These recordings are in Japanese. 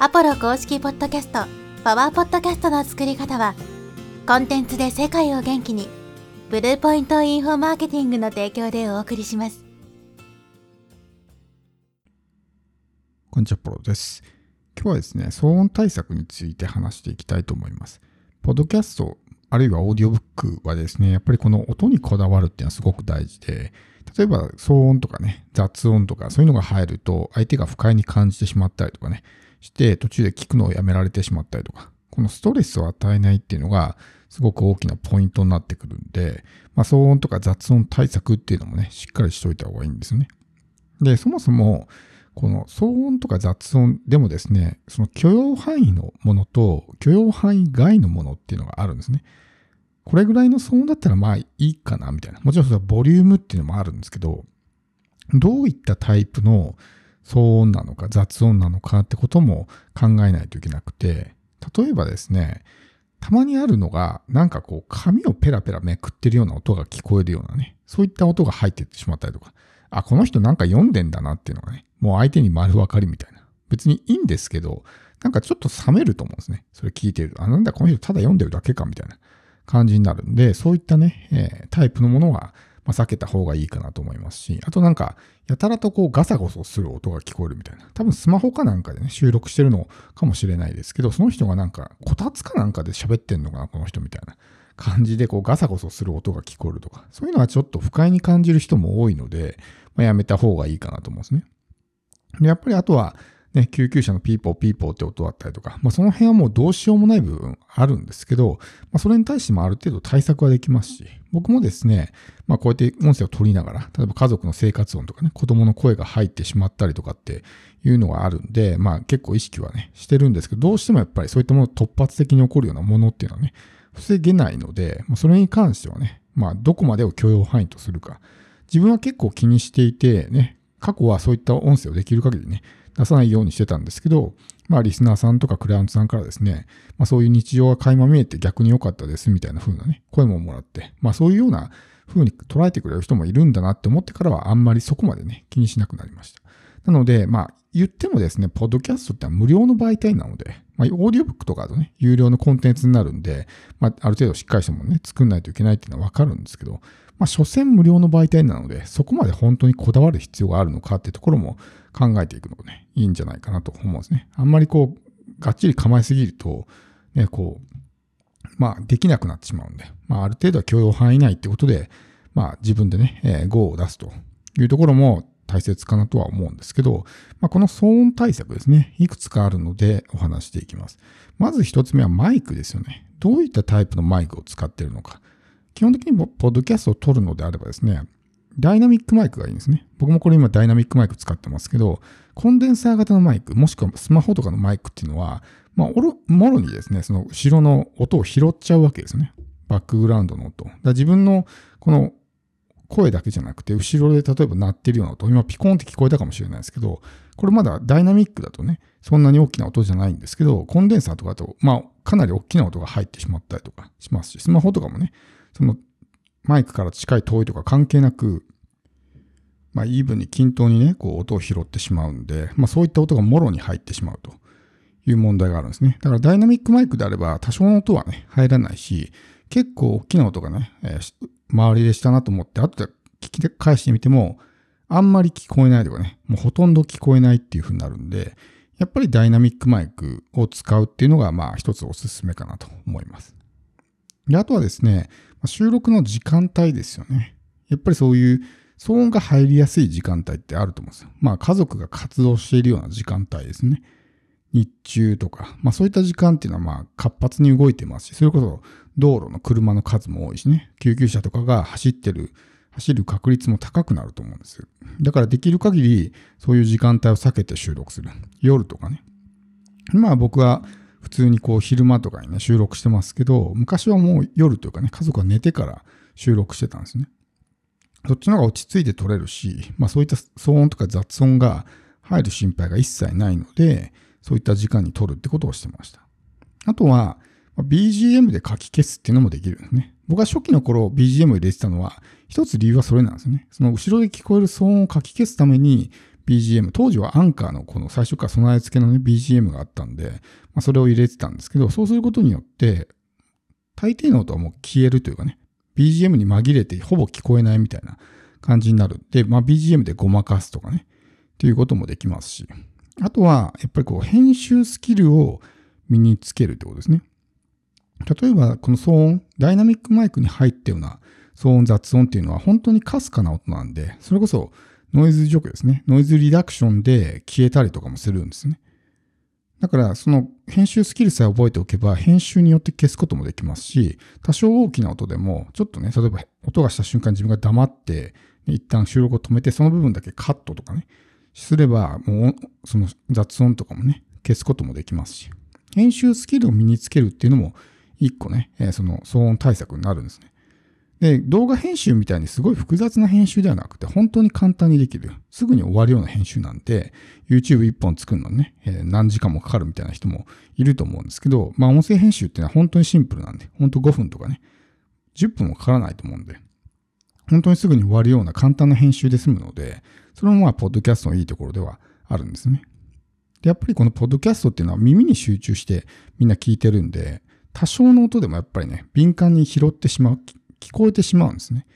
アポロ公式ポッドキャスト、パワーポッドキャストの作り方は、コンテンツで世界を元気に、ブルーポイントインフォマーケティングの提供でお送りします。こんにちは、ポロです。今日はですね、騒音対策について話していきたいと思います。ポッドキャスト、あるいはオーディオブックはですね、やっぱりこの音にこだわるっていうのはすごく大事で、例えば騒音とかね、雑音とかそういうのが入ると相手が不快に感じてしまったりとかね、して途中で聞くのをやめられてしまったりとか、このストレスを与えないっていうのがすごく大きなポイントになってくるんで、まあ、騒音とか雑音対策っていうのもね、しっかりしといた方がいいんですね。で、そもそも、この騒音とか雑音でもですね、その許容範囲のものと許容範囲外のものっていうのがあるんですね。これぐらいの騒音だったらまあいいかなみたいな。もちろんそれはボリュームっていうのもあるんですけど、どういったタイプの騒音なのか雑音なのかってことも考えないといけなくて、例えばですね、たまにあるのが、なんかこう紙をペラペラめくってるような音が聞こえるようなね、そういった音が入ってってしまったりとか、あ、この人なんか読んでんだなっていうのがね、もう相手に丸分かりみたいな。別にいいんですけど、なんかちょっと冷めると思うんですね。それ聞いてると。あ、なんだこの人ただ読んでるだけかみたいな感じになるんで、そういったね、えー、タイプのものは、まあ、避けた方がいいかなと思いますし、あとなんか、やたらとこうガサゴソする音が聞こえるみたいな。多分スマホかなんかでね、収録してるのかもしれないですけど、その人がなんか、こたつかなんかで喋ってんのかな、この人みたいな感じで、こうガサゴソする音が聞こえるとか、そういうのはちょっと不快に感じる人も多いので、まあ、やめた方がいいかなと思うんですね。で、やっぱりあとは、ね、救急車のピーポーピーポーって音だったりとか、まあ、その辺はもうどうしようもない部分あるんですけど、まあ、それに対してもある程度対策はできますし、僕もですね、まあ、こうやって音声を取りながら、例えば家族の生活音とかね、子供の声が入ってしまったりとかっていうのがあるんで、まあ結構意識はね、してるんですけど、どうしてもやっぱりそういったもの突発的に起こるようなものっていうのはね、防げないので、まあ、それに関してはね、まあどこまでを許容範囲とするか。自分は結構気にしていて、ね、過去はそういった音声をできる限りね、出さないようにしてたんですけど、まあ、リスナーさんとかクライアントさんからですね、まあ、そういう日常が垣間見えて逆に良かったですみたいな風なね、声ももらって、まあ、そういうような風に捉えてくれる人もいるんだなって思ってからはあんまりそこまでね、気にしなくなりました。なので、まあ、言ってもですね、ポッドキャストって無料の媒体なので、まあ、オーディオブックとかだとね、有料のコンテンツになるんで、まあ、ある程度しっかりしたものね、作んないといけないっていうのはわかるんですけど、まあ、所詮無料の媒体なので、そこまで本当にこだわる必要があるのかっていうところも考えていくのがね、いいんじゃないかなと思うんですね。あんまりこう、がっちり構えすぎると、ね、こう、まあ、できなくなってしまうんで、まあ、ある程度は許容範囲内ってことで、まあ、自分でね、えー、GO を出すというところも大切かなとは思うんですけど、まあ、この騒音対策ですね、いくつかあるのでお話していきます。まず一つ目はマイクですよね。どういったタイプのマイクを使っているのか。基本的にポッドキャストを撮るのであればですね、ダイナミックマイクがいいんですね。僕もこれ今ダイナミックマイク使ってますけど、コンデンサー型のマイク、もしくはスマホとかのマイクっていうのは、まあ、もろにですね、その後ろの音を拾っちゃうわけですね。バックグラウンドの音。だ自分のこの声だけじゃなくて、後ろで例えば鳴ってるような音、今ピコンって聞こえたかもしれないですけど、これまだダイナミックだとね、そんなに大きな音じゃないんですけど、コンデンサーとかだと、まあ、かなり大きな音が入ってしまったりとかしますし、スマホとかもね、そのマイクから近い遠いとか関係なく、まあ、イーブンに均等にね、こう音を拾ってしまうんで、まあ、そういった音がもろに入ってしまうという問題があるんですね。だからダイナミックマイクであれば多少の音はね、入らないし、結構大きな音がね、えー、周りでしたなと思って、後で聞き返してみても、あんまり聞こえないとかね、もうほとんど聞こえないっていう風になるんで、やっぱりダイナミックマイクを使うっていうのが、まあ一つおすすめかなと思います。で、あとはですね、収録の時間帯ですよね。やっぱりそういう騒音が入りやすい時間帯ってあると思うんですよ。まあ家族が活動しているような時間帯ですね。日中とか、まあそういった時間っていうのはまあ活発に動いてますし、それこそ道路の車の数も多いしね、救急車とかが走ってる、走る確率も高くなると思うんですよ。だからできる限りそういう時間帯を避けて収録する。夜とかね。まあ僕は普通にこう昼間とかにね、収録してますけど、昔はもう夜というかね、家族が寝てから収録してたんですね。そっちの方が落ち着いて撮れるし、まあそういった騒音とか雑音が入る心配が一切ないので、そういった時間に撮るってことをしてました。あとは、まあ BGM で書き消すっていうのもできるんですね。僕は初期の頃 BGM を入れてたのは、一つ理由はそれなんですよね。その後ろで聞こえる騒音を書き消すために BGM、当時はアンカーのこの最初から備え付けのね、BGM があったんで、まあ、それを入れてたんですけど、そうすることによって、大抵の音はもう消えるというかね、BGM に紛れてほぼ聞こえないみたいな感じになる。で、まあ、BGM でごまかすとかね、っていうこともできますし、あとは、やっぱりこう、編集スキルを身につけるってことですね。例えば、この騒音、ダイナミックマイクに入ったような騒音、雑音っていうのは本当にかすかな音なんで、それこそノイズ除去ですね。ノイズリダクションで消えたりとかもするんですね。だから、その編集スキルさえ覚えておけば、編集によって消すこともできますし、多少大きな音でも、ちょっとね、例えば音がした瞬間自分が黙って、一旦収録を止めて、その部分だけカットとかね、すれば、もう、その雑音とかもね、消すこともできますし、編集スキルを身につけるっていうのも、一個ね、その騒音対策になるんですね。で、動画編集みたいにすごい複雑な編集ではなくて、本当に簡単にできる。すぐに終わるような編集なんで、YouTube1 本作るのにね、えー、何時間もかかるみたいな人もいると思うんですけど、まあ音声編集っていうのは本当にシンプルなんで、本当5分とかね、10分もかからないと思うんで、本当にすぐに終わるような簡単な編集で済むので、それもまあ、ポッドキャストのいいところではあるんですね。やっぱりこのポッドキャストっていうのは耳に集中してみんな聞いてるんで、多少の音でもやっぱりね、敏感に拾ってしまう、聞こえてしまうんですね。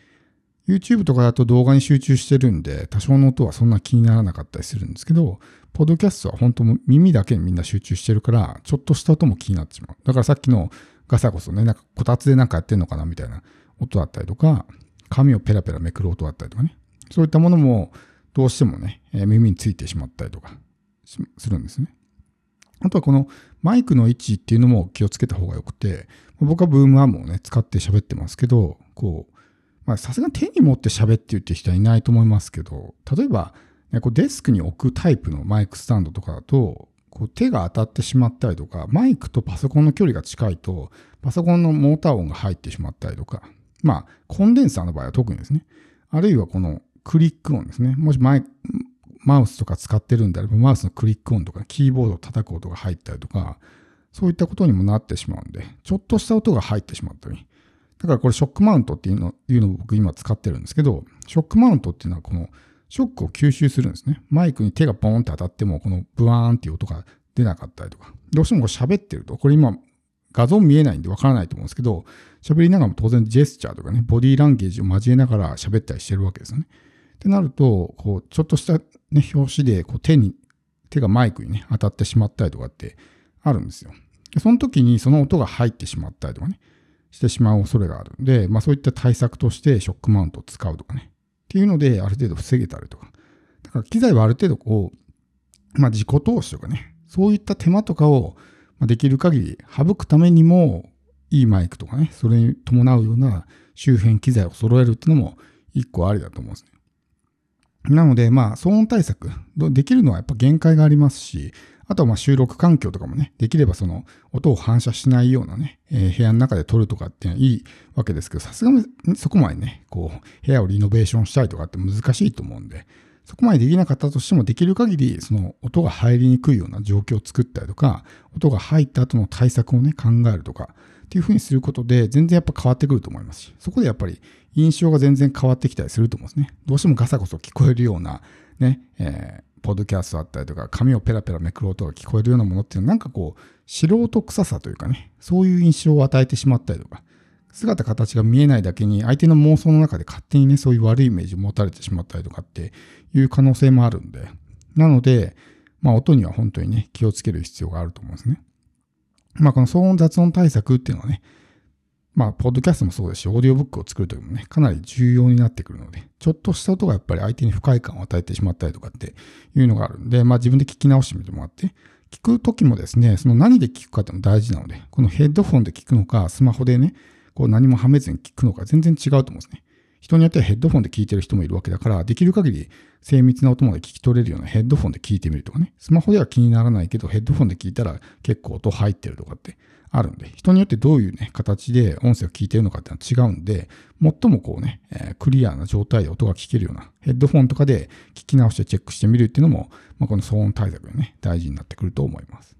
YouTube とかだと動画に集中してるんで、多少の音はそんな気にならなかったりするんですけど、ポッドキャストは本当耳だけにみんな集中してるから、ちょっとした音も気になってしまう。だからさっきのガサゴソね、なんかこたつでなんかやってんのかなみたいな音だったりとか、紙をペラペラめくる音だったりとかね。そういったものもどうしてもね、耳についてしまったりとかするんですね。あとはこのマイクの位置っていうのも気をつけた方がよくて、僕はブームアームをね、使って喋ってますけど、こう、まあさすがに手に持って喋って言ってる人はいないと思いますけど、例えば、ね、こうデスクに置くタイプのマイクスタンドとかだと、こう手が当たってしまったりとか、マイクとパソコンの距離が近いと、パソコンのモーター音が入ってしまったりとか、まあ、コンデンサーの場合は特にですね、あるいはこのクリック音ですね。もしマイマウスとか使ってるんであれば、マウスのクリック音とか、キーボードを叩く音が入ったりとか、そういったことにもなってしまうんで、ちょっとした音が入ってしまったり。だからこれショックマウントっていうのいうのを僕今使ってるんですけど、ショックマウントっていうのはこのショックを吸収するんですね。マイクに手がポーンって当たっても、このブワーンっていう音が出なかったりとか。どうしてもこれ喋ってると、これ今画像見えないんでわからないと思うんですけど、喋りながらも当然ジェスチャーとかね、ボディーランゲージを交えながら喋ったりしてるわけですよね。ってなると、こう、ちょっとしたね、表紙でこう手に、手がマイクにね、当たってしまったりとかってあるんですよ。でその時にその音が入ってしまったりとかね、してしまう恐れがあるんで、まあそういった対策としてショックマウントを使うとかね、っていうのである程度防げたりとか。だから機材はある程度こう、まあ自己投資とかね、そういった手間とかをまあできる限り省くためにも、いいマイクとかね、それに伴うような周辺機材を揃えるっていうのも一個ありだと思うんですね。なので、まあ、騒音対策、できるのはやっぱ限界がありますし、あとはまあ収録環境とかもね、できればその音を反射しないようなね、えー、部屋の中で撮るとかっていうのはいいわけですけど、さすがにそこまでね、こう、部屋をリノベーションしたりとかって難しいと思うんで、そこまでできなかったとしても、できる限り、その音が入りにくいような状況を作ったりとか、音が入った後の対策をね、考えるとか、っていうふうにすることで、全然やっぱ変わってくると思いますし、そこでやっぱり印象が全然変わってきたりすると思うんですね。どうしてもガサゴソ聞こえるような、ね、えー、ポッドキャストあったりとか、紙をペラペラめくる音が聞こえるようなものっていうのは、なんかこう、素人臭さというかね、そういう印象を与えてしまったりとか、姿形が見えないだけに、相手の妄想の中で勝手にね、そういう悪いイメージを持たれてしまったりとかっていう可能性もあるんで、なので、まあ音には本当にね、気をつける必要があると思うんですね。まあ、この騒音雑音対策っていうのはね、まあ、ポッドキャストもそうですし、オーディオブックを作るときもね、かなり重要になってくるので、ちょっとした音がやっぱり相手に不快感を与えてしまったりとかっていうのがあるんで、まあ自分で聞き直してみてもらって、聞くときもですね、その何で聞くかっても大事なので、このヘッドフォンで聞くのか、スマホでね、こう何もはめずに聞くのか全然違うと思うんですね。人によってはヘッドフォンで聞いてる人もいるわけだから、できる限り精密な音まで聞き取れるようなヘッドフォンで聞いてみるとかね。スマホでは気にならないけど、ヘッドフォンで聞いたら結構音入ってるとかってあるんで、人によってどういうね、形で音声を聞いてるのかっていうのは違うんで、最もこうね、えー、クリアな状態で音が聞けるようなヘッドフォンとかで聞き直してチェックしてみるっていうのも、まあ、この騒音対策がね、大事になってくると思います。